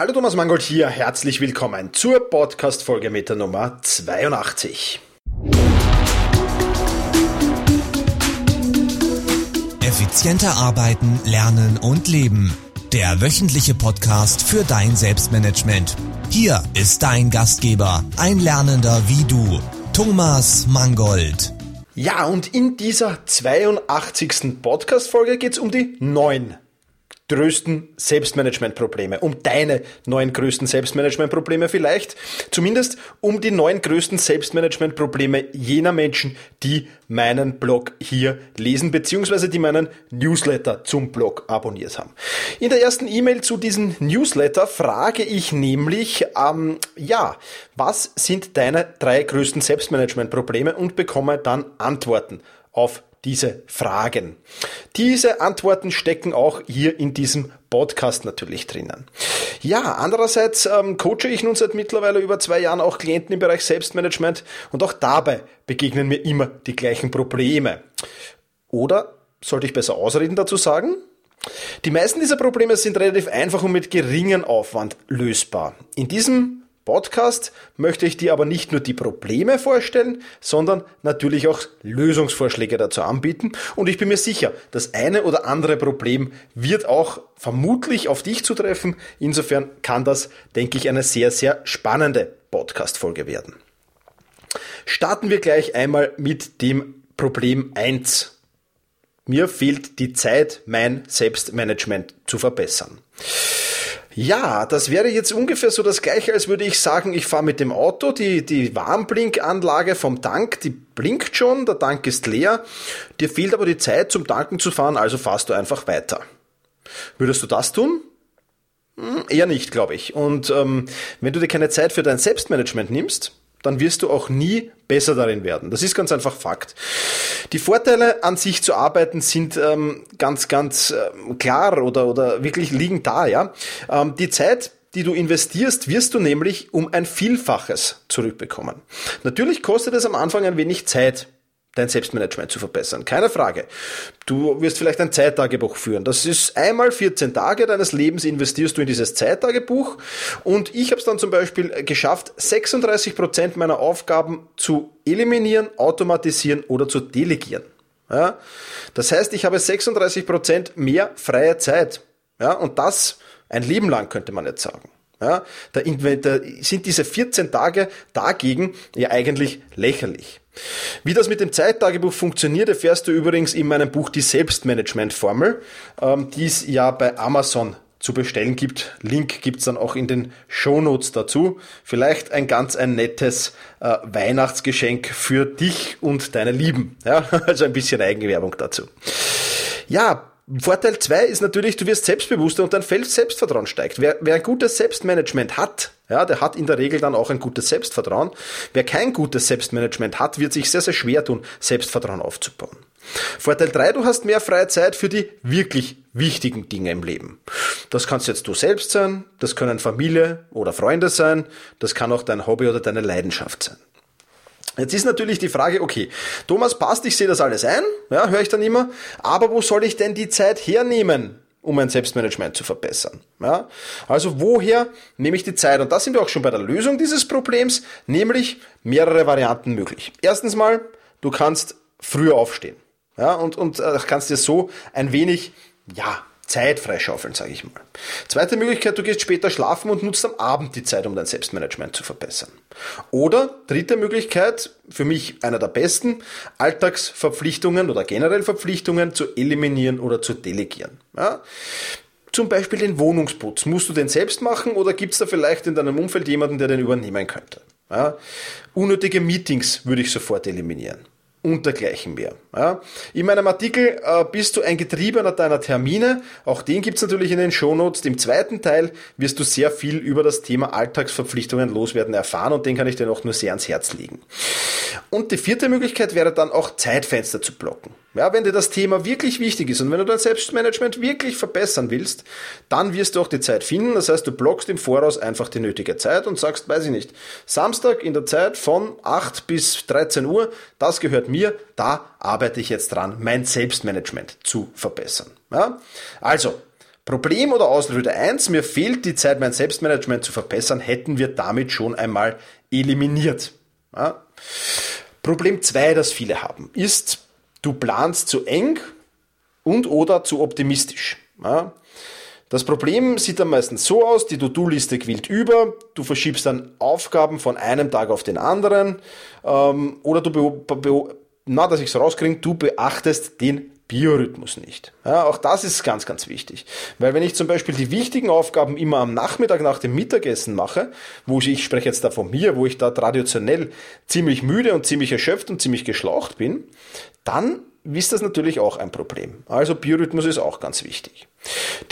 Hallo Thomas Mangold hier, herzlich willkommen zur Podcast-Folge mit der Nummer 82. Effizienter arbeiten, lernen und leben. Der wöchentliche Podcast für dein Selbstmanagement. Hier ist dein Gastgeber, ein Lernender wie du, Thomas Mangold. Ja, und in dieser 82. Podcast-Folge geht es um die neun größten Selbstmanagementprobleme, um deine neun größten Selbstmanagementprobleme vielleicht, zumindest um die neun größten Selbstmanagementprobleme jener Menschen, die meinen Blog hier lesen, beziehungsweise die meinen Newsletter zum Blog abonniert haben. In der ersten E-Mail zu diesem Newsletter frage ich nämlich, ähm, ja, was sind deine drei größten Selbstmanagementprobleme und bekomme dann Antworten auf diese Fragen. Diese Antworten stecken auch hier in diesem Podcast natürlich drinnen. Ja, andererseits ähm, coache ich nun seit mittlerweile über zwei Jahren auch Klienten im Bereich Selbstmanagement und auch dabei begegnen mir immer die gleichen Probleme. Oder sollte ich besser ausreden dazu sagen? Die meisten dieser Probleme sind relativ einfach und mit geringem Aufwand lösbar. In diesem Podcast möchte ich dir aber nicht nur die Probleme vorstellen, sondern natürlich auch Lösungsvorschläge dazu anbieten. Und ich bin mir sicher, das eine oder andere Problem wird auch vermutlich auf dich zutreffen. Insofern kann das, denke ich, eine sehr, sehr spannende Podcast-Folge werden. Starten wir gleich einmal mit dem Problem 1. Mir fehlt die Zeit, mein Selbstmanagement zu verbessern. Ja, das wäre jetzt ungefähr so das gleiche, als würde ich sagen, ich fahre mit dem Auto, die, die Warnblinkanlage vom Tank, die blinkt schon, der Tank ist leer, dir fehlt aber die Zeit zum Tanken zu fahren, also fahrst du einfach weiter. Würdest du das tun? Hm, eher nicht, glaube ich. Und ähm, wenn du dir keine Zeit für dein Selbstmanagement nimmst, dann wirst du auch nie besser darin werden. Das ist ganz einfach Fakt. Die Vorteile an sich zu arbeiten sind ähm, ganz, ganz äh, klar oder, oder wirklich liegen da. Ja, ähm, Die Zeit, die du investierst, wirst du nämlich um ein Vielfaches zurückbekommen. Natürlich kostet es am Anfang ein wenig Zeit dein Selbstmanagement zu verbessern. Keine Frage. Du wirst vielleicht ein Zeittagebuch führen. Das ist einmal 14 Tage deines Lebens investierst du in dieses Zeittagebuch. Und ich habe es dann zum Beispiel geschafft, 36 Prozent meiner Aufgaben zu eliminieren, automatisieren oder zu delegieren. Ja? Das heißt, ich habe 36 Prozent mehr freie Zeit. Ja? Und das ein Leben lang, könnte man jetzt sagen. Ja, da, sind diese 14 Tage dagegen ja eigentlich lächerlich. Wie das mit dem Zeittagebuch funktioniert, erfährst du übrigens in meinem Buch Die Selbstmanagement-Formel, ähm, die es ja bei Amazon zu bestellen gibt. Link gibt's dann auch in den Shownotes dazu. Vielleicht ein ganz ein nettes äh, Weihnachtsgeschenk für dich und deine Lieben. Ja, also ein bisschen Eigenwerbung dazu. Ja, Vorteil 2 ist natürlich, du wirst selbstbewusster und dein Selbstvertrauen steigt. Wer, wer ein gutes Selbstmanagement hat, ja, der hat in der Regel dann auch ein gutes Selbstvertrauen. Wer kein gutes Selbstmanagement hat, wird sich sehr, sehr schwer tun, Selbstvertrauen aufzubauen. Vorteil 3, du hast mehr freie Zeit für die wirklich wichtigen Dinge im Leben. Das kannst jetzt du selbst sein, das können Familie oder Freunde sein, das kann auch dein Hobby oder deine Leidenschaft sein. Jetzt ist natürlich die Frage, okay, Thomas passt, ich sehe das alles ein, ja, höre ich dann immer, aber wo soll ich denn die Zeit hernehmen, um mein Selbstmanagement zu verbessern? Ja, also woher nehme ich die Zeit? Und da sind wir auch schon bei der Lösung dieses Problems, nämlich mehrere Varianten möglich. Erstens mal, du kannst früher aufstehen. Ja, und, und äh, kannst dir so ein wenig, ja, Zeit freischaufeln, sage ich mal. Zweite Möglichkeit, du gehst später schlafen und nutzt am Abend die Zeit, um dein Selbstmanagement zu verbessern. Oder dritte Möglichkeit, für mich einer der besten, Alltagsverpflichtungen oder generell Verpflichtungen zu eliminieren oder zu delegieren. Ja? Zum Beispiel den Wohnungsputz. Musst du den selbst machen oder gibt es da vielleicht in deinem Umfeld jemanden, der den übernehmen könnte? Ja? Unnötige Meetings würde ich sofort eliminieren und mehr. Ja. In meinem Artikel äh, bist du ein Getriebener deiner Termine. Auch den gibt's natürlich in den Shownotes. Im zweiten Teil wirst du sehr viel über das Thema Alltagsverpflichtungen loswerden erfahren und den kann ich dir noch nur sehr ans Herz legen. Und die vierte Möglichkeit wäre dann auch Zeitfenster zu blocken. Ja, wenn dir das Thema wirklich wichtig ist und wenn du dein Selbstmanagement wirklich verbessern willst, dann wirst du auch die Zeit finden. Das heißt, du blockst im Voraus einfach die nötige Zeit und sagst, weiß ich nicht, Samstag in der Zeit von 8 bis 13 Uhr, das gehört mir, da arbeite ich jetzt dran, mein Selbstmanagement zu verbessern. Ja? Also, Problem oder Ausrede eins: mir fehlt die Zeit, mein Selbstmanagement zu verbessern, hätten wir damit schon einmal eliminiert. Ja? Problem zwei, das viele haben, ist, du planst zu eng und oder zu optimistisch. Ja? Das Problem sieht dann meistens so aus, die To-Do-Liste quillt über, du verschiebst dann Aufgaben von einem Tag auf den anderen ähm, oder du, be na, dass ich es rauskriege, du beachtest den Biorhythmus nicht. Ja, auch das ist ganz, ganz wichtig. Weil wenn ich zum Beispiel die wichtigen Aufgaben immer am Nachmittag nach dem Mittagessen mache, wo ich, ich spreche jetzt da von mir, wo ich da traditionell ziemlich müde und ziemlich erschöpft und ziemlich geschlaucht bin, dann ist das natürlich auch ein Problem. Also Biorhythmus ist auch ganz wichtig.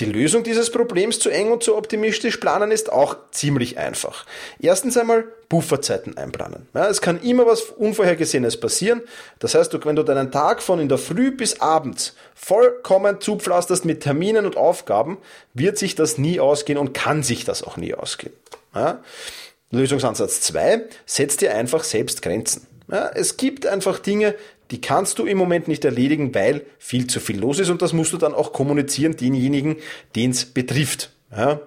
Die Lösung dieses Problems zu eng und zu optimistisch planen ist auch ziemlich einfach. Erstens einmal Pufferzeiten einplanen. Ja, es kann immer was Unvorhergesehenes passieren. Das heißt, wenn du deinen Tag von in der Früh bis abends vollkommen zupflasterst mit Terminen und Aufgaben, wird sich das nie ausgehen und kann sich das auch nie ausgehen. Ja? Lösungsansatz 2, setz dir einfach selbst Grenzen. Ja, es gibt einfach Dinge, die kannst du im Moment nicht erledigen, weil viel zu viel los ist und das musst du dann auch kommunizieren denjenigen, den es betrifft. Ja.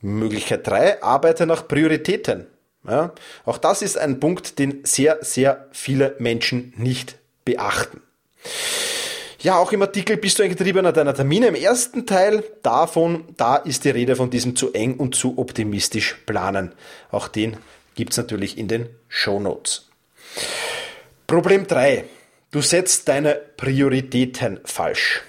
Möglichkeit drei: arbeite nach Prioritäten. Ja. Auch das ist ein Punkt, den sehr, sehr viele Menschen nicht beachten. Ja, auch im Artikel bist du ein Getriebener deiner Termine. Im ersten Teil davon, da ist die Rede von diesem zu eng und zu optimistisch planen. Auch den gibt's natürlich in den Show Notes. Problem 3. Du setzt deine Prioritäten falsch.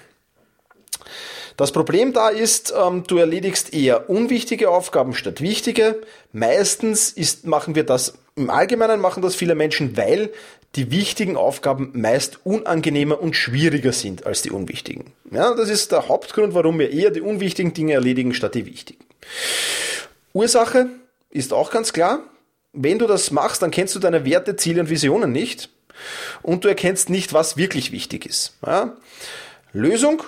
Das Problem da ist, ähm, du erledigst eher unwichtige Aufgaben statt wichtige. Meistens ist, machen wir das, im Allgemeinen machen das viele Menschen, weil die wichtigen Aufgaben meist unangenehmer und schwieriger sind als die unwichtigen. Ja, das ist der Hauptgrund, warum wir eher die unwichtigen Dinge erledigen statt die wichtigen. Ursache ist auch ganz klar. Wenn du das machst, dann kennst du deine Werte, Ziele und Visionen nicht und du erkennst nicht, was wirklich wichtig ist. Ja? Lösung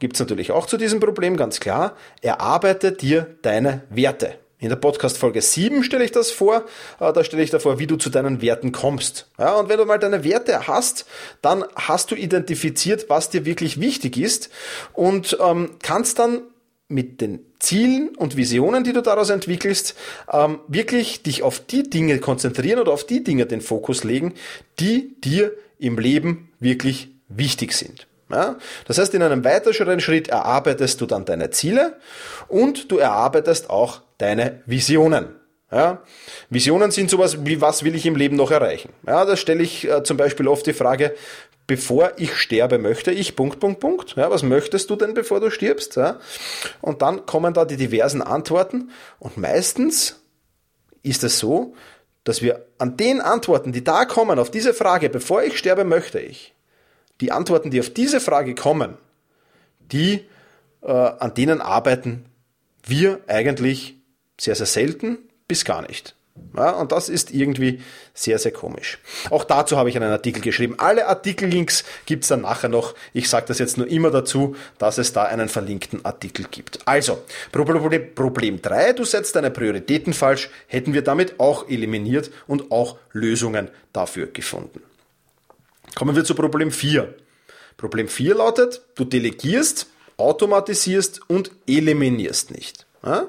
gibt es natürlich auch zu diesem Problem, ganz klar. Erarbeite dir deine Werte. In der Podcast Folge 7 stelle ich das vor. Äh, da stelle ich davor, wie du zu deinen Werten kommst. Ja, und wenn du mal deine Werte hast, dann hast du identifiziert, was dir wirklich wichtig ist und ähm, kannst dann mit den Zielen und Visionen, die du daraus entwickelst, ähm, wirklich dich auf die Dinge konzentrieren oder auf die Dinge den Fokus legen, die dir im Leben wirklich wichtig sind. Ja? Das heißt, in einem weiteren Schritt erarbeitest du dann deine Ziele und du erarbeitest auch deine Visionen. Ja? Visionen sind sowas wie, was will ich im Leben noch erreichen? Ja, da stelle ich äh, zum Beispiel oft die Frage, bevor ich sterbe, möchte ich, Punkt, Punkt, Punkt. Ja, was möchtest du denn, bevor du stirbst? Ja? Und dann kommen da die diversen Antworten und meistens ist es so, dass wir an den Antworten, die da kommen, auf diese Frage, bevor ich sterbe, möchte ich, die Antworten, die auf diese Frage kommen, die, äh, an denen arbeiten wir eigentlich sehr, sehr selten bis gar nicht. Ja, und das ist irgendwie sehr, sehr komisch. Auch dazu habe ich einen Artikel geschrieben. Alle Artikellinks gibt es dann nachher noch. Ich sage das jetzt nur immer dazu, dass es da einen verlinkten Artikel gibt. Also, Problem, Problem 3, du setzt deine Prioritäten falsch, hätten wir damit auch eliminiert und auch Lösungen dafür gefunden. Kommen wir zu Problem 4. Problem 4 lautet, du delegierst, automatisierst und eliminierst nicht. Ja?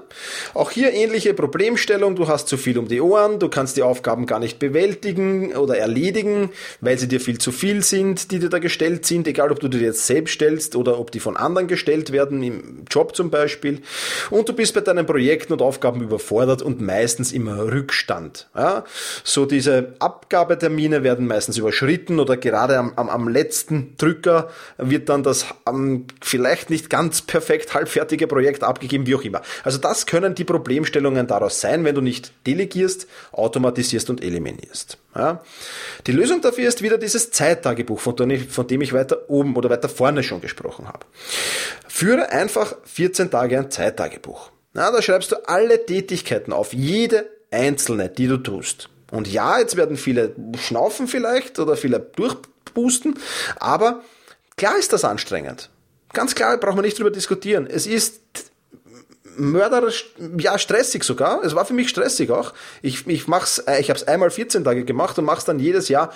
Auch hier ähnliche Problemstellung, du hast zu viel um die Ohren, du kannst die Aufgaben gar nicht bewältigen oder erledigen, weil sie dir viel zu viel sind, die dir da gestellt sind, egal ob du dir jetzt selbst stellst oder ob die von anderen gestellt werden, im Job zum Beispiel. Und du bist bei deinen Projekten und Aufgaben überfordert und meistens im Rückstand. Ja? So diese Abgabetermine werden meistens überschritten oder gerade am, am, am letzten Drücker wird dann das um, vielleicht nicht ganz perfekt halbfertige Projekt abgegeben, wie auch immer. Also das können die Problemstellungen daraus sein, wenn du nicht delegierst, automatisierst und eliminierst. Ja. Die Lösung dafür ist wieder dieses Zeittagebuch, von dem, ich, weiter oben oder weiter vorne schon gesprochen habe. Führe einfach 14 Tage ein Zeittagebuch. Ja, da schreibst du alle Tätigkeiten auf, jede einzelne, die du tust. Und ja, jetzt werden viele schnaufen vielleicht oder viele durchpusten, aber klar ist das anstrengend. Ganz klar, braucht man nicht drüber diskutieren. Es ist mörderisch, ja, stressig sogar. Es war für mich stressig auch. Ich, ich mach's, äh, ich habe es einmal 14 Tage gemacht und mach's dann jedes Jahr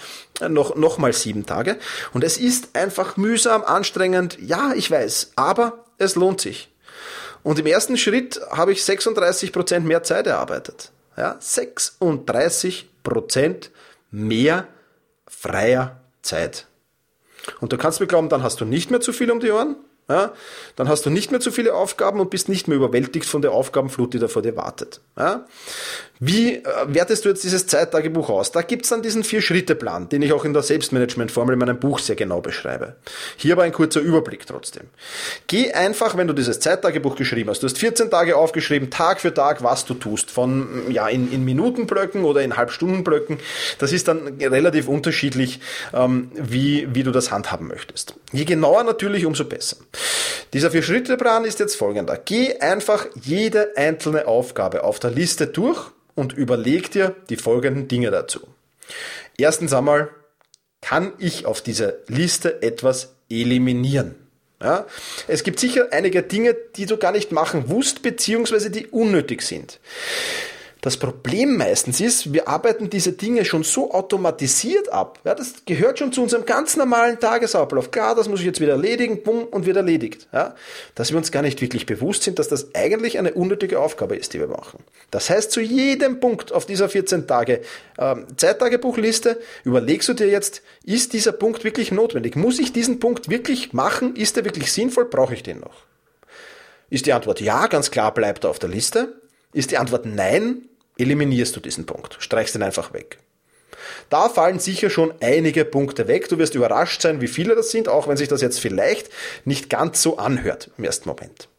noch, noch mal sieben Tage. Und es ist einfach mühsam, anstrengend. Ja, ich weiß, aber es lohnt sich. Und im ersten Schritt habe ich 36% mehr Zeit erarbeitet. Ja, 36% mehr freier Zeit. Und du kannst mir glauben, dann hast du nicht mehr zu viel um die Ohren, ja, dann hast du nicht mehr zu viele Aufgaben und bist nicht mehr überwältigt von der Aufgabenflut, die da vor dir wartet. Ja. Wie äh, wertest du jetzt dieses Zeittagebuch aus? Da gibt's dann diesen Vier-Schritte-Plan, den ich auch in der Selbstmanagement-Formel in meinem Buch sehr genau beschreibe. Hier aber ein kurzer Überblick trotzdem. Geh einfach, wenn du dieses Zeittagebuch geschrieben hast, du hast 14 Tage aufgeschrieben, Tag für Tag, was du tust, von ja in, in Minutenblöcken oder in Halbstundenblöcken. Das ist dann relativ unterschiedlich, ähm, wie, wie du das handhaben möchtest. Je genauer natürlich, umso besser. Dieser Vier-Schritte-Plan ist jetzt folgender. Geh einfach jede einzelne Aufgabe auf der Liste durch und überleg dir die folgenden Dinge dazu. Erstens einmal, kann ich auf dieser Liste etwas eliminieren? Ja, es gibt sicher einige Dinge, die du gar nicht machen wusst, beziehungsweise die unnötig sind. Das Problem meistens ist, wir arbeiten diese Dinge schon so automatisiert ab. Ja, das gehört schon zu unserem ganz normalen Tagesablauf. Klar, das muss ich jetzt wieder erledigen, bumm, und wird erledigt. Ja, dass wir uns gar nicht wirklich bewusst sind, dass das eigentlich eine unnötige Aufgabe ist, die wir machen. Das heißt, zu jedem Punkt auf dieser 14 Tage ähm, Zeittagebuchliste überlegst du dir jetzt, ist dieser Punkt wirklich notwendig? Muss ich diesen Punkt wirklich machen? Ist er wirklich sinnvoll? Brauche ich den noch? Ist die Antwort ja, ganz klar bleibt er auf der Liste. Ist die Antwort nein, eliminierst du diesen Punkt, streichst ihn einfach weg. Da fallen sicher schon einige Punkte weg. Du wirst überrascht sein, wie viele das sind, auch wenn sich das jetzt vielleicht nicht ganz so anhört im ersten Moment.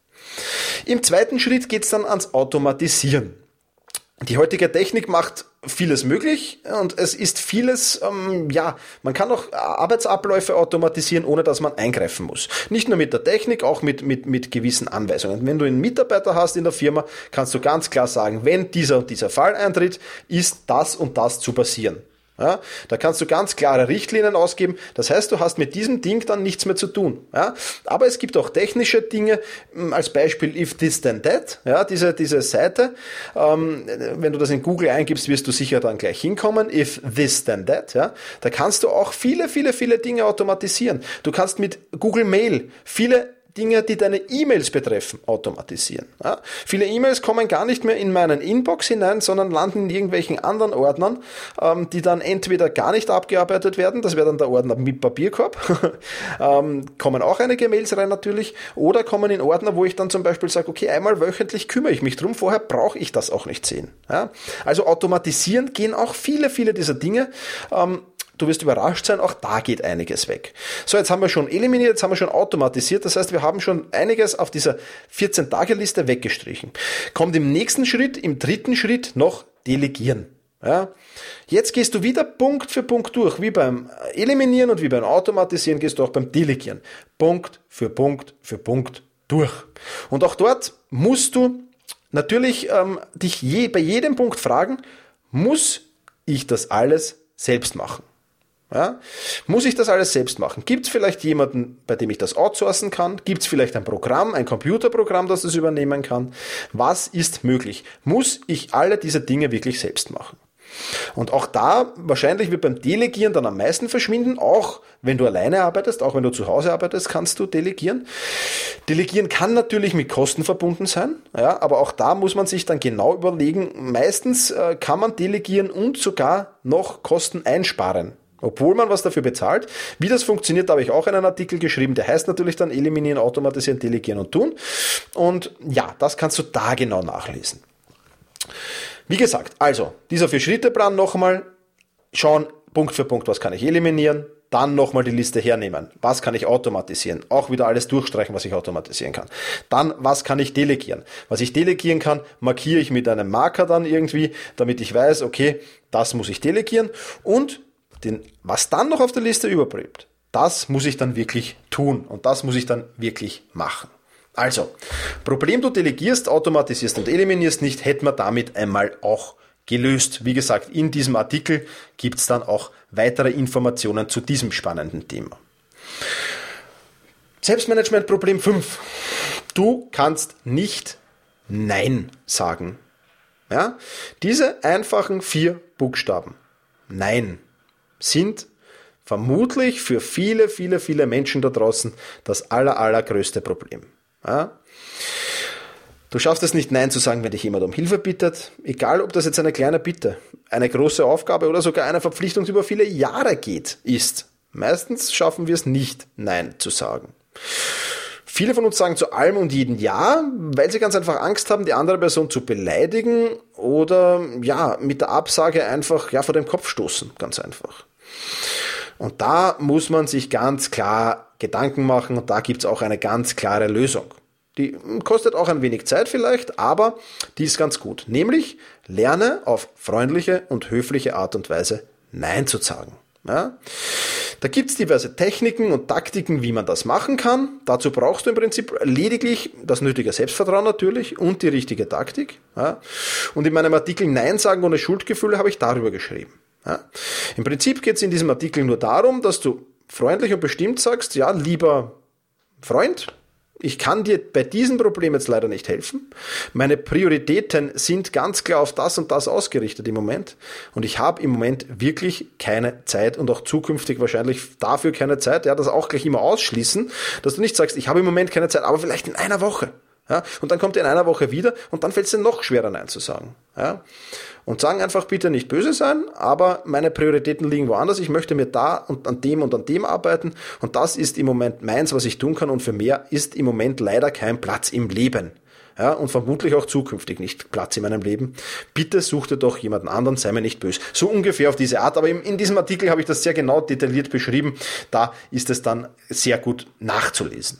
Im zweiten Schritt geht es dann ans Automatisieren. Die heutige Technik macht vieles möglich und es ist vieles, ähm, ja, man kann auch Arbeitsabläufe automatisieren, ohne dass man eingreifen muss. Nicht nur mit der Technik, auch mit, mit, mit gewissen Anweisungen. Wenn du einen Mitarbeiter hast in der Firma, kannst du ganz klar sagen, wenn dieser und dieser Fall eintritt, ist das und das zu passieren. Ja, da kannst du ganz klare Richtlinien ausgeben. Das heißt, du hast mit diesem Ding dann nichts mehr zu tun. Ja, aber es gibt auch technische Dinge, hm, als Beispiel if this then that. Ja, diese, diese Seite, ähm, wenn du das in Google eingibst, wirst du sicher dann gleich hinkommen. If this then that. Ja, da kannst du auch viele, viele, viele Dinge automatisieren. Du kannst mit Google Mail viele Dinge, die deine E-Mails betreffen, automatisieren. Ja? Viele E-Mails kommen gar nicht mehr in meinen Inbox hinein, sondern landen in irgendwelchen anderen Ordnern, ähm, die dann entweder gar nicht abgearbeitet werden, das wäre dann der Ordner mit Papierkorb, ähm, kommen auch einige Mails rein natürlich, oder kommen in Ordner, wo ich dann zum Beispiel sage, okay, einmal wöchentlich kümmere ich mich drum, vorher brauche ich das auch nicht sehen. Ja? Also automatisieren gehen auch viele, viele dieser Dinge. Ähm, Du wirst überrascht sein, auch da geht einiges weg. So, jetzt haben wir schon eliminiert, jetzt haben wir schon automatisiert. Das heißt, wir haben schon einiges auf dieser 14-Tage-Liste weggestrichen. Kommt im nächsten Schritt, im dritten Schritt noch delegieren. Ja. Jetzt gehst du wieder Punkt für Punkt durch, wie beim Eliminieren und wie beim Automatisieren gehst du auch beim Delegieren. Punkt für Punkt für Punkt durch. Und auch dort musst du natürlich ähm, dich je, bei jedem Punkt fragen, muss ich das alles selbst machen? Ja? Muss ich das alles selbst machen? Gibt es vielleicht jemanden, bei dem ich das outsourcen kann? Gibt es vielleicht ein Programm, ein Computerprogramm, das das übernehmen kann? Was ist möglich? Muss ich alle diese Dinge wirklich selbst machen? Und auch da, wahrscheinlich wird beim Delegieren dann am meisten verschwinden, auch wenn du alleine arbeitest, auch wenn du zu Hause arbeitest, kannst du delegieren. Delegieren kann natürlich mit Kosten verbunden sein, ja, aber auch da muss man sich dann genau überlegen, meistens äh, kann man delegieren und sogar noch Kosten einsparen obwohl man was dafür bezahlt. Wie das funktioniert, habe ich auch einen Artikel geschrieben, der heißt natürlich dann eliminieren, automatisieren, delegieren und tun. Und ja, das kannst du da genau nachlesen. Wie gesagt, also dieser Vier-Schritte-Plan nochmal, schauen Punkt für Punkt, was kann ich eliminieren, dann nochmal die Liste hernehmen. Was kann ich automatisieren? Auch wieder alles durchstreichen, was ich automatisieren kann. Dann, was kann ich delegieren? Was ich delegieren kann, markiere ich mit einem Marker dann irgendwie, damit ich weiß, okay, das muss ich delegieren. Und den, was dann noch auf der Liste überbleibt, das muss ich dann wirklich tun und das muss ich dann wirklich machen. Also, Problem du delegierst, automatisierst und eliminierst nicht, hätten wir damit einmal auch gelöst. Wie gesagt, in diesem Artikel gibt es dann auch weitere Informationen zu diesem spannenden Thema. Selbstmanagement Problem 5. Du kannst nicht Nein sagen. Ja? Diese einfachen vier Buchstaben. Nein sind vermutlich für viele, viele, viele Menschen da draußen das aller, allergrößte Problem. Ja? Du schaffst es nicht, Nein zu sagen, wenn dich jemand um Hilfe bittet, egal ob das jetzt eine kleine Bitte, eine große Aufgabe oder sogar eine Verpflichtung, die über viele Jahre geht, ist. Meistens schaffen wir es nicht, Nein zu sagen. Viele von uns sagen zu allem und jedem Ja, weil sie ganz einfach Angst haben, die andere Person zu beleidigen oder ja, mit der Absage einfach ja vor den Kopf stoßen, ganz einfach. Und da muss man sich ganz klar Gedanken machen und da gibt's auch eine ganz klare Lösung. Die kostet auch ein wenig Zeit vielleicht, aber die ist ganz gut. Nämlich lerne auf freundliche und höfliche Art und Weise Nein zu sagen. Ja? Da gibt's diverse Techniken und Taktiken, wie man das machen kann. Dazu brauchst du im Prinzip lediglich das nötige Selbstvertrauen natürlich und die richtige Taktik. Ja? Und in meinem Artikel Nein sagen ohne Schuldgefühle habe ich darüber geschrieben. Ja? Im Prinzip geht's in diesem Artikel nur darum, dass du freundlich und bestimmt sagst, ja, lieber Freund, ich kann dir bei diesem Problem jetzt leider nicht helfen. Meine Prioritäten sind ganz klar auf das und das ausgerichtet im Moment. Und ich habe im Moment wirklich keine Zeit und auch zukünftig wahrscheinlich dafür keine Zeit. Ja, das auch gleich immer ausschließen, dass du nicht sagst, ich habe im Moment keine Zeit, aber vielleicht in einer Woche. Ja, und dann kommt er in einer Woche wieder und dann fällt es dir noch schwerer, Nein zu sagen. Ja, und sagen einfach bitte nicht böse sein, aber meine Prioritäten liegen woanders. Ich möchte mir da und an dem und an dem arbeiten und das ist im Moment meins, was ich tun kann und für mehr ist im Moment leider kein Platz im Leben. Ja, und vermutlich auch zukünftig nicht Platz in meinem Leben. Bitte such dir doch jemanden anderen, sei mir nicht böse. So ungefähr auf diese Art, aber in diesem Artikel habe ich das sehr genau detailliert beschrieben. Da ist es dann sehr gut nachzulesen.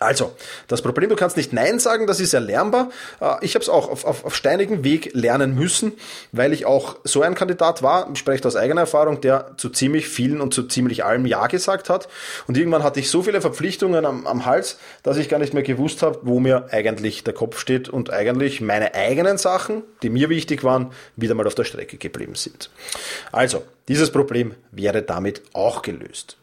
Also, das Problem, du kannst nicht Nein sagen, das ist erlernbar. Äh, ich habe es auch auf, auf, auf steinigem Weg lernen müssen, weil ich auch so ein Kandidat war, ich spreche aus eigener Erfahrung, der zu ziemlich vielen und zu ziemlich allem Ja gesagt hat. Und irgendwann hatte ich so viele Verpflichtungen am, am Hals, dass ich gar nicht mehr gewusst habe, wo mir eigentlich der Kopf steht und eigentlich meine eigenen Sachen, die mir wichtig waren, wieder mal auf der Strecke geblieben sind. Also, dieses Problem wäre damit auch gelöst.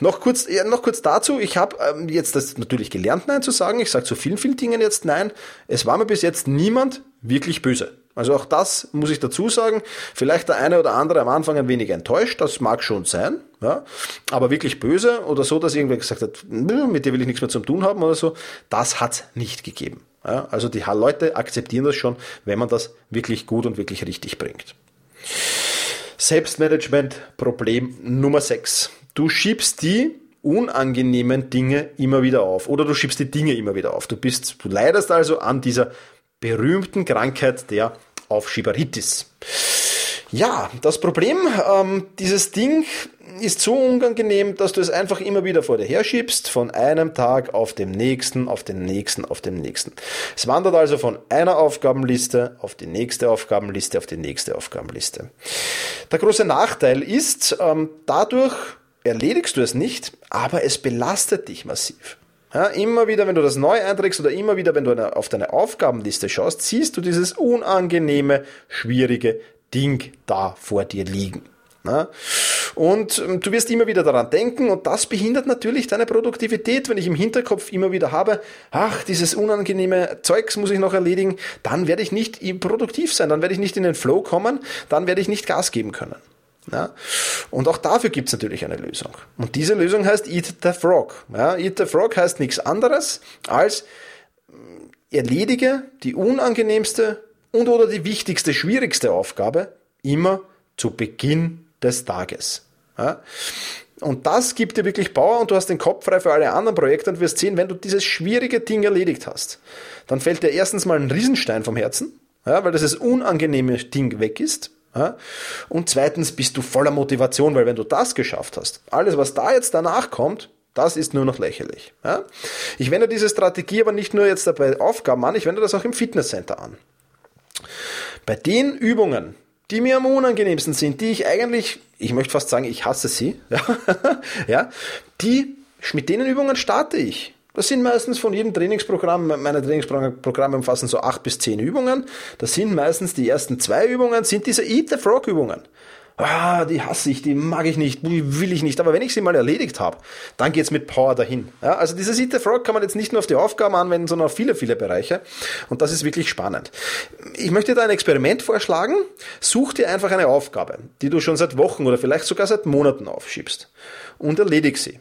Noch kurz, ja, noch kurz dazu. Ich habe ähm, jetzt das natürlich gelernt, Nein zu sagen. Ich sage zu vielen, vielen Dingen jetzt Nein. Es war mir bis jetzt niemand wirklich böse. Also auch das muss ich dazu sagen. Vielleicht der eine oder andere am Anfang ein wenig enttäuscht, das mag schon sein, ja. Aber wirklich böse oder so, dass irgendwer gesagt hat, mit dir will ich nichts mehr zu tun haben oder so, das hat's nicht gegeben. Ja. Also die Leute akzeptieren das schon, wenn man das wirklich gut und wirklich richtig bringt. Selbstmanagement Problem Nummer 6. Du schiebst die unangenehmen Dinge immer wieder auf oder du schiebst die Dinge immer wieder auf. Du bist, du leidest also an dieser berühmten Krankheit der Aufschieberitis. Ja, das Problem, ähm, dieses Ding ist so unangenehm, dass du es einfach immer wieder vor dir herschiebst, von einem Tag auf dem nächsten, auf den nächsten, auf den nächsten. Es wandert also von einer Aufgabenliste auf die nächste Aufgabenliste, auf die nächste Aufgabenliste. Der große Nachteil ist, ähm, dadurch erledigst du es nicht, aber es belastet dich massiv. Ja, immer wieder, wenn du das neu einträgst oder immer wieder, wenn du auf deine Aufgabenliste schaust, siehst du dieses unangenehme, schwierige Ding da vor dir liegen. Ja? Und ähm, du wirst immer wieder daran denken und das behindert natürlich deine Produktivität, wenn ich im Hinterkopf immer wieder habe, ach, dieses unangenehme Zeugs muss ich noch erledigen, dann werde ich nicht produktiv sein, dann werde ich nicht in den Flow kommen, dann werde ich nicht Gas geben können. Ja? Und auch dafür gibt es natürlich eine Lösung. Und diese Lösung heißt Eat the Frog. Ja? Eat the Frog heißt nichts anderes als äh, erledige die unangenehmste und oder die wichtigste, schwierigste Aufgabe immer zu Beginn des Tages. Ja? Und das gibt dir wirklich Power und du hast den Kopf frei für alle anderen Projekte und wirst sehen, wenn du dieses schwierige Ding erledigt hast, dann fällt dir erstens mal ein Riesenstein vom Herzen, ja, weil das unangenehme Ding weg ist. Und zweitens bist du voller Motivation, weil wenn du das geschafft hast, alles, was da jetzt danach kommt, das ist nur noch lächerlich. Ich wende diese Strategie aber nicht nur jetzt bei Aufgaben an, ich wende das auch im Fitnesscenter an. Bei den Übungen, die mir am unangenehmsten sind, die ich eigentlich, ich möchte fast sagen, ich hasse sie, ja, die, mit denen Übungen starte ich. Das sind meistens von jedem Trainingsprogramm, meine Trainingsprogramme umfassen so acht bis zehn Übungen. Das sind meistens die ersten zwei Übungen, sind diese Eat the Frog Übungen. Ah, die hasse ich, die mag ich nicht, die will ich nicht. Aber wenn ich sie mal erledigt habe, dann geht's mit Power dahin. Ja, also dieses Eat the Frog kann man jetzt nicht nur auf die Aufgaben anwenden, sondern auf viele, viele Bereiche. Und das ist wirklich spannend. Ich möchte da ein Experiment vorschlagen. Such dir einfach eine Aufgabe, die du schon seit Wochen oder vielleicht sogar seit Monaten aufschiebst und erledig sie.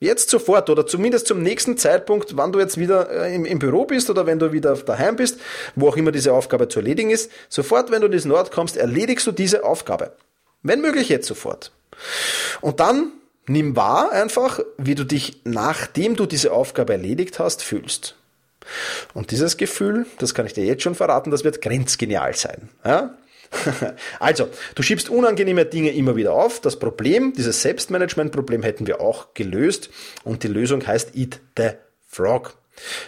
Jetzt sofort oder zumindest zum nächsten Zeitpunkt, wann du jetzt wieder äh, im, im, Büro bist oder wenn du wieder daheim bist, wo auch immer diese Aufgabe zu erledigen ist, sofort, wenn du diesen Ort kommst, erledigst du diese Aufgabe. Wenn möglich, jetzt sofort. Und dann nimm wahr einfach, wie du dich, nachdem du diese Aufgabe erledigt hast, fühlst. Und dieses Gefühl, das kann ich dir jetzt schon verraten, das wird grenzgenial sein. Ja? Also, du schiebst unangenehme Dinge immer wieder auf. Das Problem, dieses Selbstmanagement-Problem hätten wir auch gelöst und die Lösung heißt Eat the Frog.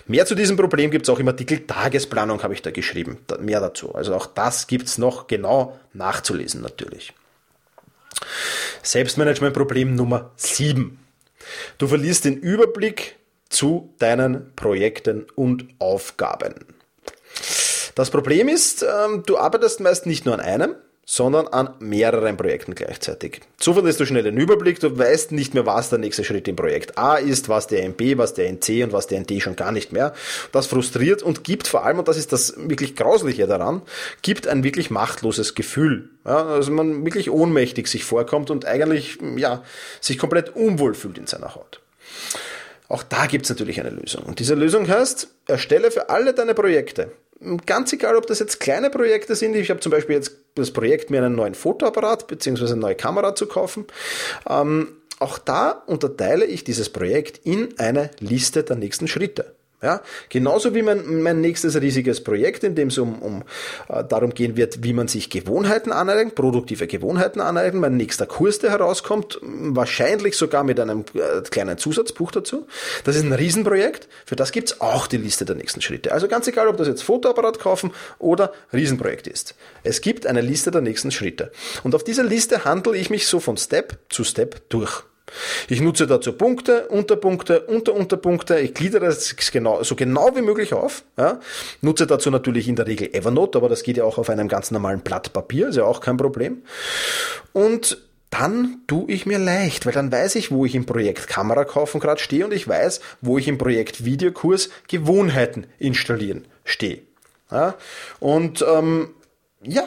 Mehr zu diesem Problem gibt es auch im Artikel Tagesplanung, habe ich da geschrieben. Mehr dazu. Also auch das gibt es noch genau nachzulesen natürlich. Selbstmanagement-Problem Nummer 7. Du verlierst den Überblick zu deinen Projekten und Aufgaben. Das Problem ist, ähm, du arbeitest meist nicht nur an einem, sondern an mehreren Projekten gleichzeitig. So verlierst du schnell den Überblick, du weißt nicht mehr, was der nächste Schritt im Projekt A ist, was der in B, was der in C und was der in D schon gar nicht mehr. Das frustriert und gibt vor allem, und das ist das wirklich Grausliche daran, gibt ein wirklich machtloses Gefühl. Ja, also man wirklich ohnmächtig sich vorkommt und eigentlich, ja, sich komplett unwohl fühlt in seiner Haut. Auch da gibt es natürlich eine Lösung. Und diese Lösung heißt, erstelle für alle deine Projekte ganz egal, ob das jetzt kleine Projekte sind. Ich habe zum Beispiel jetzt das Projekt, mir einen neuen Fotoapparat bzw. eine neue Kamera zu kaufen. Ähm, auch da unterteile ich dieses Projekt in eine Liste der nächsten Schritte. Ja, genauso wie mein, mein nächstes riesiges Projekt, in dem es um, um äh, darum gehen wird, wie man sich Gewohnheiten aneignet, produktive Gewohnheiten aneignet, mein nächster Kurs, der herauskommt, wahrscheinlich sogar mit einem äh, kleinen Zusatzbuch dazu. Das ist ein Riesenprojekt, für das gibt's auch die Liste der nächsten Schritte. Also ganz egal, ob das jetzt Fotoapparat kaufen oder Riesenprojekt ist. Es gibt eine Liste der nächsten Schritte. Und auf dieser Liste handle ich mich so von Step zu Step durch. Ich nutze dazu Punkte, Unterpunkte, Unterunterpunkte. Ich gliedere das genau, so genau wie möglich auf. Ja. Nutze dazu natürlich in der Regel Evernote, aber das geht ja auch auf einem ganz normalen Blatt Papier, ist ja auch kein Problem. Und dann tue ich mir leicht, weil dann weiß ich, wo ich im Projekt Kamera kaufen gerade stehe und ich weiß, wo ich im Projekt Videokurs Gewohnheiten installieren stehe. Ja. Und ähm, ja,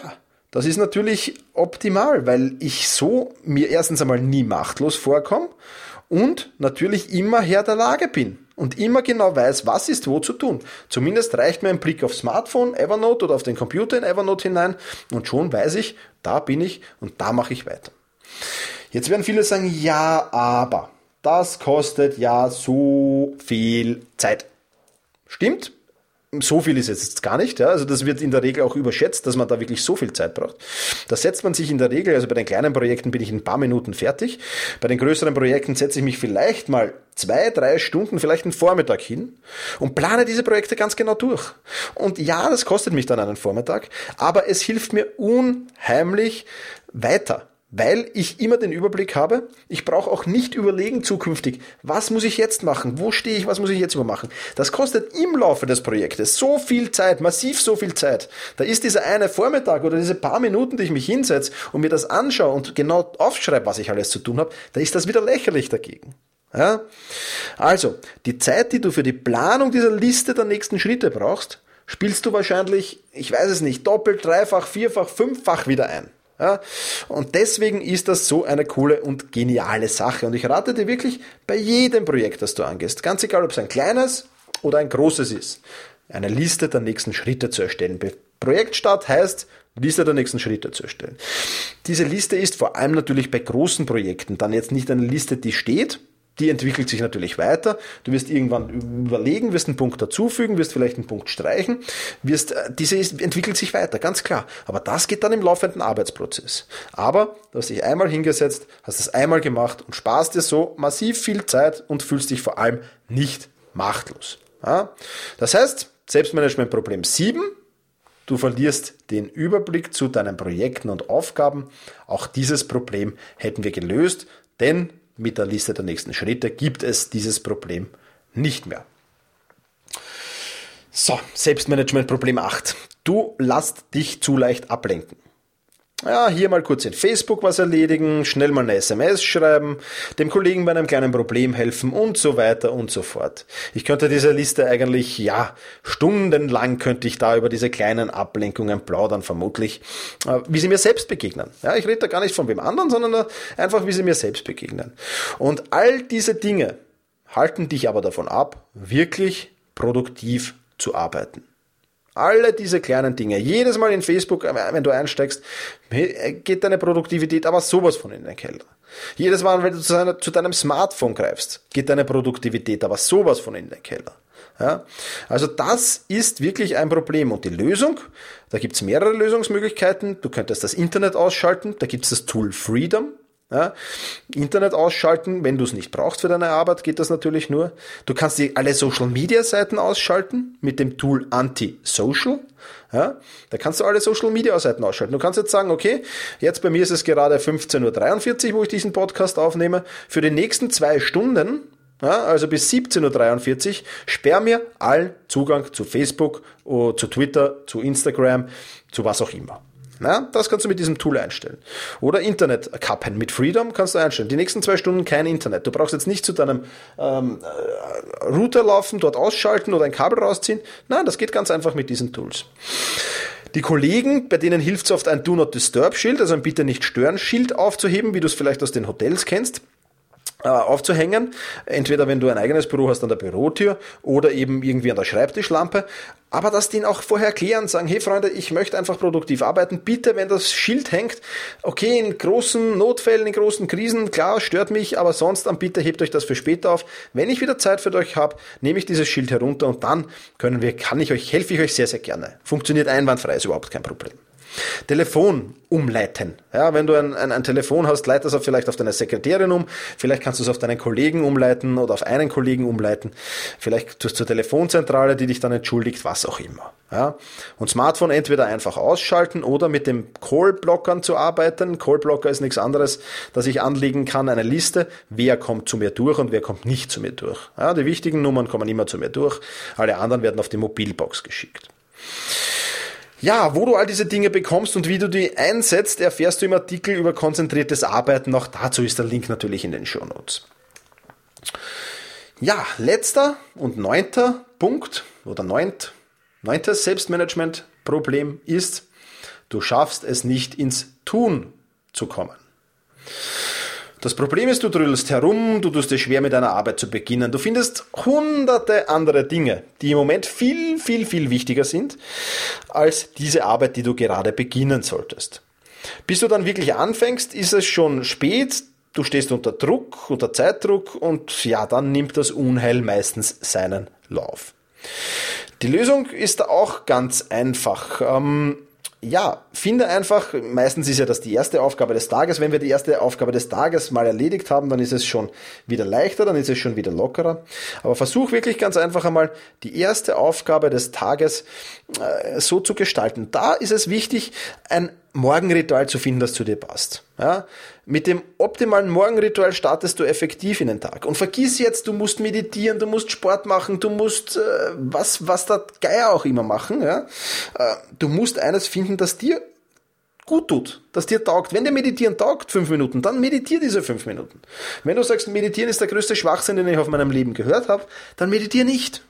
das ist natürlich optimal, weil ich so mir erstens einmal nie machtlos vorkomme und natürlich immer Herr der Lage bin und immer genau weiß, was ist wo zu tun. Zumindest reicht mir ein Blick aufs Smartphone, Evernote oder auf den Computer in Evernote hinein und schon weiß ich, da bin ich und da mache ich weiter. Jetzt werden viele sagen, ja, aber das kostet ja so viel Zeit. Stimmt, so viel ist jetzt gar nicht. Ja? Also das wird in der Regel auch überschätzt, dass man da wirklich so viel Zeit braucht. Da setzt man sich in der Regel, also bei den kleinen Projekten bin ich in ein paar Minuten fertig. Bei den größeren Projekten setze ich mich vielleicht mal zwei, drei Stunden, vielleicht einen Vormittag hin und plane diese Projekte ganz genau durch. Und ja, das kostet mich dann einen Vormittag, aber es hilft mir unheimlich weiter weil ich immer den Überblick habe. Ich brauche auch nicht überlegen zukünftig, was muss ich jetzt machen, wo stehe ich, was muss ich jetzt übermachen. Das kostet im Laufe des Projektes so viel Zeit, massiv so viel Zeit. Da ist dieser eine Vormittag oder diese paar Minuten, die ich mich hinsetze und mir das anschaue und genau aufschreibe, was ich alles zu tun habe, da ist das wieder lächerlich dagegen. Ja? Also, die Zeit, die du für die Planung dieser Liste der nächsten Schritte brauchst, spielst du wahrscheinlich, ich weiß es nicht, doppelt, dreifach, vierfach, fünffach wieder ein. Ja? Und deswegen ist das so eine coole und geniale Sache. Und ich rate dir wirklich bei jedem Projekt, das du angehst, ganz egal, ob es ein kleines oder ein großes ist, eine Liste der nächsten Schritte zu erstellen. Projektstart heißt, Liste der nächsten Schritte zu erstellen. Diese Liste ist vor allem natürlich bei großen Projekten dann jetzt nicht eine Liste, die steht, die entwickelt sich natürlich weiter. Du wirst irgendwann überlegen, wirst einen Punkt dazufügen, wirst vielleicht einen Punkt streichen, wirst, äh, diese ist, entwickelt sich weiter, ganz klar. Aber das geht dann im laufenden Arbeitsprozess. Aber du hast dich einmal hingesetzt, hast es einmal gemacht und sparst dir so massiv viel Zeit und fühlst dich vor allem nicht machtlos. Ja? Das heißt, Selbstmanagement-Problem 7, Du verlierst den Überblick zu deinen Projekten und Aufgaben. Auch dieses Problem hätten wir gelöst, denn mit der Liste der nächsten Schritte gibt es dieses Problem nicht mehr. So, Selbstmanagement Problem 8. Du lasst dich zu leicht ablenken ja, hier mal kurz in Facebook was erledigen, schnell mal eine SMS schreiben, dem Kollegen bei einem kleinen Problem helfen und so weiter und so fort. Ich könnte diese Liste eigentlich, ja, stundenlang könnte ich da über diese kleinen Ablenkungen plaudern, vermutlich, äh, wie sie mir selbst begegnen. Ja, ich rede da gar nicht von wem anderen, sondern einfach, wie sie mir selbst begegnen. Und all diese Dinge, halten dich aber davon ab, wirklich produktiv zu arbeiten. Alle diese kleinen Dinge. Jedes Mal in Facebook, äh, wenn du einsteigst, geht deine Produktivität aber sowas von in den Keller. Jedes Mal, wenn du zu deinem Smartphone greifst, geht deine Produktivität aber sowas von in den Keller. Ja? Also das ist wirklich ein Problem. Und die Lösung, da gibt es mehrere Lösungsmöglichkeiten. Du könntest das Internet ausschalten, da gibt es das Tool Freedom. Ja, Internet ausschalten, wenn du es nicht brauchst für deine Arbeit, geht das natürlich nur. Du kannst die alle Social Media Seiten ausschalten mit dem Tool Anti-Social. Ja, da kannst du alle Social Media Seiten ausschalten. Du kannst jetzt sagen, okay, jetzt bei mir ist es gerade 15.43 Uhr, wo ich diesen Podcast aufnehme. Für die nächsten zwei Stunden, ja, also bis 17.43 Uhr, sperr mir allen Zugang zu Facebook, zu Twitter, zu Instagram, zu was auch immer. Na, das kannst du mit diesem Tool einstellen. Oder Internet kappen mit Freedom kannst du einstellen. Die nächsten zwei Stunden kein Internet. Du brauchst jetzt nicht zu deinem ähm, äh, Router laufen, dort ausschalten oder ein Kabel rausziehen. Nein, das geht ganz einfach mit diesen Tools. Die Kollegen, bei denen hilft es oft ein Do Not Disturb Schild, also ein Bitte nicht stören Schild aufzuheben, wie du es vielleicht aus den Hotels kennst aufzuhängen. Entweder wenn du ein eigenes Büro hast an der Bürotür oder eben irgendwie an der Schreibtischlampe aber dass die ihn auch vorher erklären, sagen, hey Freunde, ich möchte einfach produktiv arbeiten. Bitte, wenn das Schild hängt, okay, in großen Notfällen, in großen Krisen, klar, stört mich, aber sonst dann bitte hebt euch das für später auf. Wenn ich wieder Zeit für euch habe, nehme ich dieses Schild herunter und dann können wir, kann ich euch, helfe ich euch sehr, sehr gerne. Funktioniert einwandfrei, ist überhaupt kein Problem. Telefon umleiten. Ja, wenn du ein, ein, ein Telefon hast, leite das vielleicht auf deine Sekretärin um. Vielleicht kannst du es auf deinen Kollegen umleiten oder auf einen Kollegen umleiten. Vielleicht tust du zur Telefonzentrale, die dich dann entschuldigt, was auch immer. Ja, und Smartphone entweder einfach ausschalten oder mit dem Call-Blockern zu arbeiten. Call-Blocker ist nichts anderes, dass ich anlegen kann, eine Liste, wer kommt zu mir durch und wer kommt nicht zu mir durch. Ja, die wichtigen Nummern kommen immer zu mir durch. Alle anderen werden auf die Mobilbox geschickt. Ja, wo du all diese Dinge bekommst und wie du die einsetzt, erfährst du im Artikel über konzentriertes Arbeiten. Auch dazu ist der Link natürlich in den Show Notes. Ja, letzter und neunter Punkt oder neunt, neuntes Selbstmanagement-Problem ist, du schaffst es nicht ins Tun zu kommen. Das Problem ist, du drüllst herum, du tust dir schwer mit deiner Arbeit zu beginnen. Du findest hunderte andere Dinge, die im Moment viel, viel, viel wichtiger sind als diese Arbeit, die du gerade beginnen solltest. Bis du dann wirklich anfängst, ist es schon spät, du stehst unter Druck, unter Zeitdruck und ja, dann nimmt das Unheil meistens seinen Lauf. Die Lösung ist auch ganz einfach. Ähm, ja, finde einfach, meistens ist ja das die erste Aufgabe des Tages. Wenn wir die erste Aufgabe des Tages mal erledigt haben, dann ist es schon wieder leichter, dann ist es schon wieder lockerer. Aber versuch wirklich ganz einfach einmal die erste Aufgabe des Tages äh, so zu gestalten. Da ist es wichtig, ein Morgenritual zu finden, das zu dir passt. Ja? Mit dem optimalen Morgenritual startest du effektiv in den Tag. Und vergiss jetzt, du musst meditieren, du musst Sport machen, du musst äh, was, was der Geier auch immer machen. Ja? Äh, du musst eines finden, das dir gut tut, das dir taugt. Wenn dir Meditieren taugt, fünf Minuten, dann meditier diese fünf Minuten. Wenn du sagst, Meditieren ist der größte Schwachsinn, den ich auf meinem Leben gehört habe, dann meditier nicht.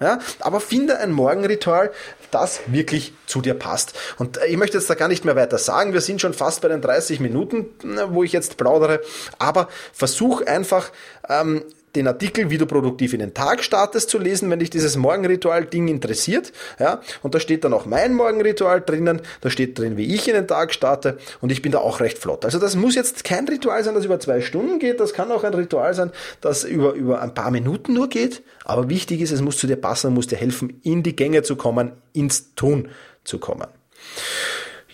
Ja, aber finde ein Morgenritual, das wirklich zu dir passt. Und äh, ich möchte jetzt da gar nicht mehr weiter sagen. Wir sind schon fast bei den 30 Minuten, wo ich jetzt plaudere. Aber versuch einfach ähm, den Artikel, wie du produktiv in den Tag startest, zu lesen, wenn dich dieses Morgenritual-Ding interessiert. Ja, und da steht dann auch mein Morgenritual drinnen. Da steht drin, wie ich in den Tag starte. Und ich bin da auch recht flott. Also das muss jetzt kein Ritual sein, das über zwei Stunden geht. Das kann auch ein Ritual sein, das über, über ein paar Minuten nur geht. Aber wichtig ist, es muss zu dir passen muss dir helfen, in die Gänge zu kommen, ins Tun zu kommen.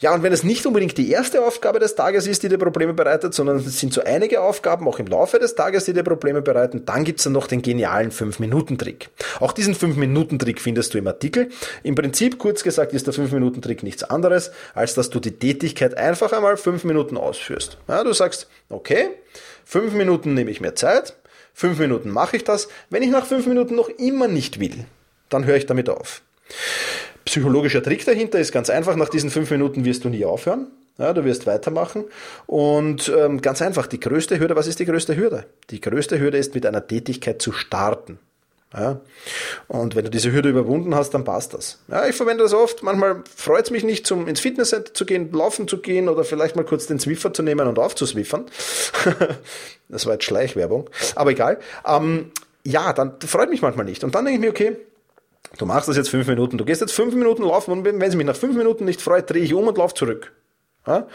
Ja, und wenn es nicht unbedingt die erste Aufgabe des Tages ist, die dir Probleme bereitet, sondern es sind so einige Aufgaben auch im Laufe des Tages, die dir Probleme bereiten, dann gibt's dann noch den genialen 5-Minuten-Trick. Auch diesen 5-Minuten-Trick findest du im Artikel. Im Prinzip, kurz gesagt, ist der 5-Minuten-Trick nichts anderes, als dass du die Tätigkeit einfach einmal 5 Minuten ausführst. Ja, du sagst, okay, 5 Minuten nehme ich mir Zeit, 5 Minuten mache ich das. Wenn ich nach 5 Minuten noch immer nicht will, dann höre ich damit auf psychologischer Trick dahinter ist ganz einfach, nach diesen fünf Minuten wirst du nie aufhören. Ja, du wirst weitermachen. Und ähm, ganz einfach, die größte Hürde, was ist die größte Hürde? Die größte Hürde ist, mit einer Tätigkeit zu starten. Ja? Und wenn du diese Hürde überwunden hast, dann passt das. Ja, ich verwende das oft. Manchmal freut es mich nicht, zum, ins Fitnesscenter zu gehen, laufen zu gehen oder vielleicht mal kurz den Zwiffer zu nehmen und aufzuswiffern. das war jetzt Schleichwerbung. Aber egal. Ähm, ja, dann freut mich manchmal nicht. Und dann denke ich mir, okay, du machst das jetzt fünf Minuten, du gehst jetzt fünf Minuten laufen und wenn sie mich nach fünf Minuten nicht freut, drehe ich um und laufe zurück. Ja?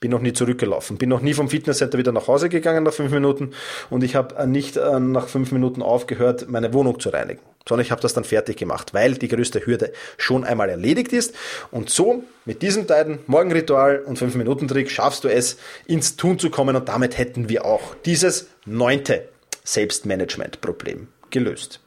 Bin noch nie zurückgelaufen, bin noch nie vom Fitnesscenter wieder nach Hause gegangen nach fünf Minuten und ich habe nicht äh, nach fünf Minuten aufgehört, meine Wohnung zu reinigen, sondern ich habe das dann fertig gemacht, weil die größte Hürde schon einmal erledigt ist. Und so mit diesen beiden Morgenritual und fünf Minuten Trick schaffst du es, ins Tun zu kommen und damit hätten wir auch dieses neunte Selbstmanagement-Problem gelöst.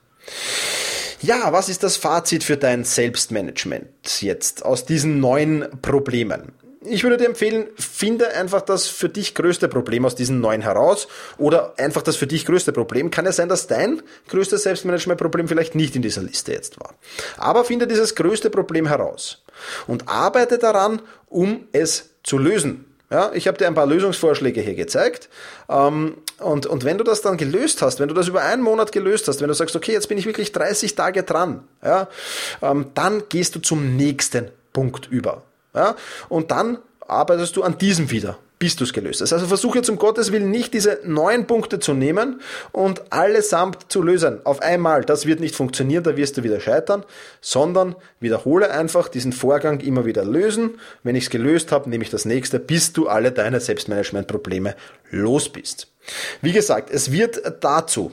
Ja, was ist das Fazit für dein Selbstmanagement jetzt aus diesen neun Problemen? ich würde dir empfehlen, finde einfach das für dich größte Problem aus diesen neuen heraus oder einfach das für dich größte Problem. Kann ja sein, dass dein größtes Selbstmanagement-Problem vielleicht nicht in dieser Liste jetzt war. Aber finde dieses größte Problem heraus und arbeite daran, um es zu lösen. Ja, ich habe dir ein paar Lösungsvorschläge hier gezeigt. Ähm, und, und wenn du das dann gelöst hast, wenn du das über einen Monat gelöst hast, wenn du sagst, okay, jetzt bin ich wirklich 30 Tage dran, ja, ähm, dann gehst du zum nächsten Punkt über. Ja? Und dann arbeitest du an diesem wieder, bis du es gelöst hast. Also versuche jetzt um Gottes Willen nicht diese neun Punkte zu nehmen und allesamt zu lösen. Auf einmal. Das wird nicht funktionieren, da wirst du wieder scheitern, sondern wiederhole einfach diesen Vorgang immer wieder lösen. Wenn ich es gelöst habe, nehme ich das nächste, bis du alle deine Selbstmanagement-Probleme los bist. Wie gesagt, es wird dazu,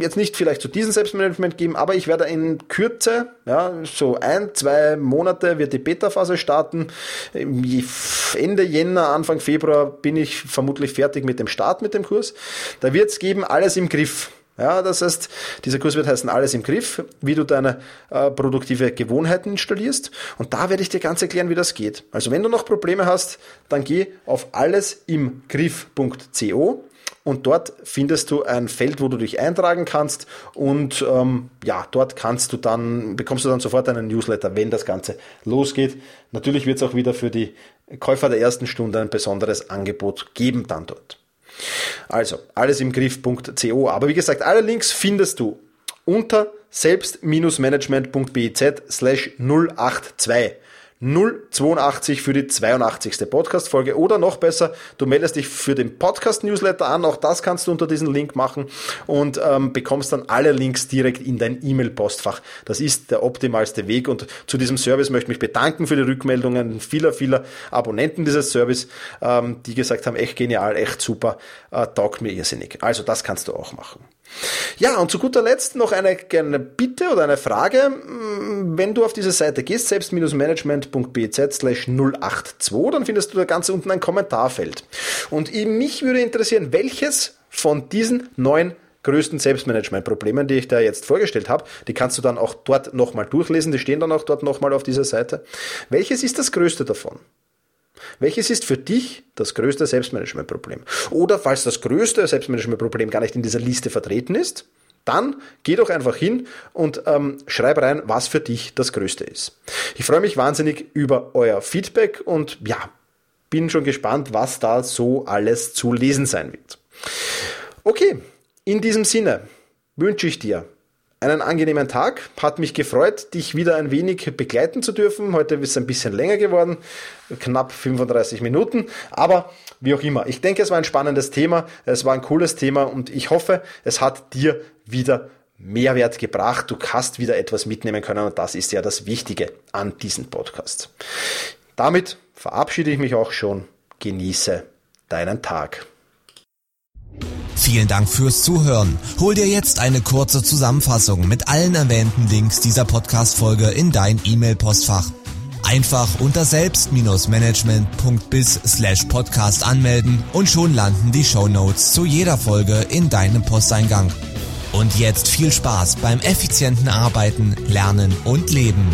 jetzt nicht vielleicht zu diesem Selbstmanagement geben, aber ich werde in Kürze, ja, so ein, zwei Monate wird die Beta-Phase starten. Ende Jänner, Anfang Februar bin ich vermutlich fertig mit dem Start mit dem Kurs. Da wird es geben, alles im Griff. Ja, das heißt, dieser Kurs wird heißen Alles im Griff, wie du deine äh, produktive Gewohnheiten installierst. Und da werde ich dir ganz erklären, wie das geht. Also wenn du noch Probleme hast, dann geh auf allesimgriff.co und dort findest du ein Feld, wo du dich eintragen kannst und ähm, ja, dort kannst du dann, bekommst du dann sofort einen Newsletter, wenn das Ganze losgeht. Natürlich wird es auch wieder für die Käufer der ersten Stunde ein besonderes Angebot geben dann dort. Also, alles im Griff.co. Aber wie gesagt, alle Links findest du unter selbst-management.biz slash 082. 082 für die 82. Podcast-Folge oder noch besser, du meldest dich für den Podcast-Newsletter an, auch das kannst du unter diesem Link machen und ähm, bekommst dann alle Links direkt in dein E-Mail-Postfach. Das ist der optimalste Weg und zu diesem Service möchte ich mich bedanken für die Rückmeldungen vieler, vieler Abonnenten dieses Service, ähm, die gesagt haben, echt genial, echt super, äh, taugt mir irrsinnig. Also das kannst du auch machen. Ja, und zu guter Letzt noch eine, eine Bitte oder eine Frage. Mm, wenn du auf diese Seite gehst, selbst-management.bz slash 082, dann findest du da ganz unten ein Kommentarfeld. Und mich würde interessieren, welches von diesen neun größten Selbstmanagement-Problemen, die ich da jetzt vorgestellt habe, die kannst du dann auch dort nochmal durchlesen, die stehen dann auch dort nochmal auf dieser Seite. Welches ist das größte davon? Welches ist für dich das größte Selbstmanagementproblem? Oder falls das größte Selbstmanagementproblem gar nicht in dieser Liste vertreten ist, dann geh doch einfach hin und ähm, schreib rein, was für dich das Größte ist. Ich freue mich wahnsinnig über euer Feedback und ja, bin schon gespannt, was da so alles zu lesen sein wird. Okay, in diesem Sinne wünsche ich dir einen angenehmen Tag. Hat mich gefreut, dich wieder ein wenig begleiten zu dürfen. Heute ist es ein bisschen länger geworden, knapp 35 Minuten. Aber wie auch immer, ich denke, es war ein spannendes Thema, es war ein cooles Thema und ich hoffe, es hat dir wieder Mehrwert gebracht. Du hast wieder etwas mitnehmen können und das ist ja das Wichtige an diesem Podcast. Damit verabschiede ich mich auch schon. Genieße deinen Tag. Vielen Dank fürs Zuhören. Hol dir jetzt eine kurze Zusammenfassung mit allen erwähnten Links dieser Podcast-Folge in dein E-Mail-Postfach. Einfach unter selbst-management.biz slash podcast anmelden und schon landen die Show Notes zu jeder Folge in deinem Posteingang. Und jetzt viel Spaß beim effizienten Arbeiten, Lernen und Leben.